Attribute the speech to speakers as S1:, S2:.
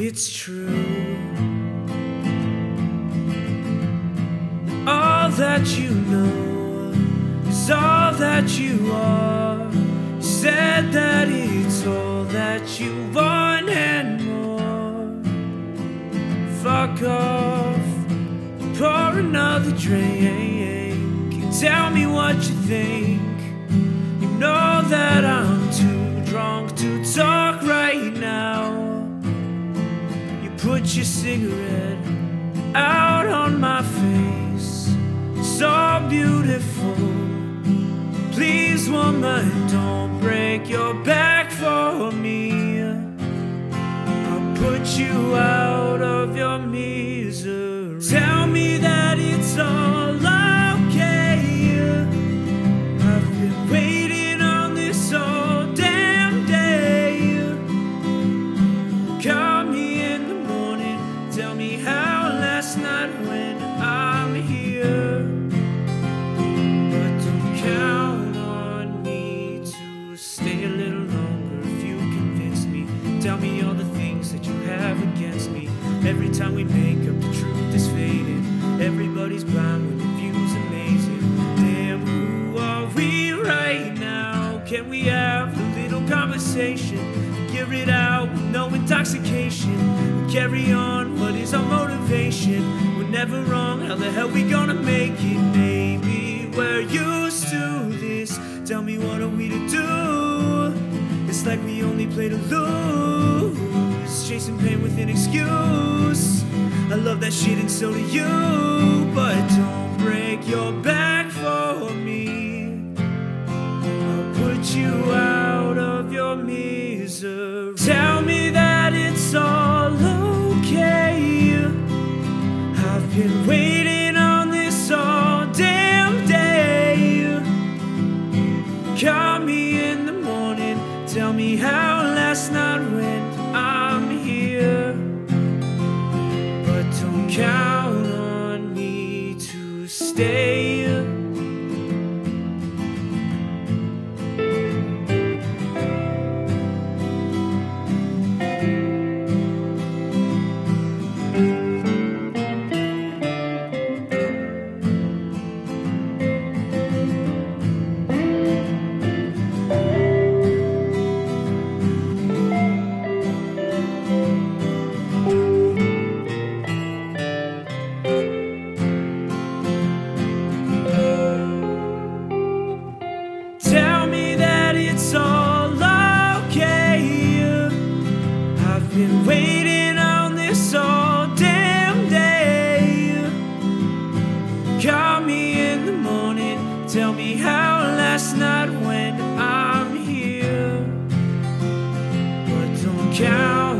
S1: it's true. All that you know is all that you are. You said that it's all that you want and more. Fuck off, pour another drink. You tell me what you think. Put your cigarette out on my face, so beautiful. Please, woman, don't break your back for me. I'll put you out of your misery. Every time we make up, the truth is fading. Everybody's blind when the view's amazing. Damn, who are we right now? Can we have a little conversation? Figure it out with no intoxication. We carry on, what is our motivation? We're never wrong, how the hell we gonna make it? Maybe we're used to this. Tell me, what are we to do? It's like we only play to lose. Chasing pain with an excuse. I love that shit and so do you. But don't break your back for me. I'll put you out of your misery. Tell me that it's all okay. I've been waiting on this all damn day. Call me in the morning, tell me how last night went. how last night when I'm here, but don't count.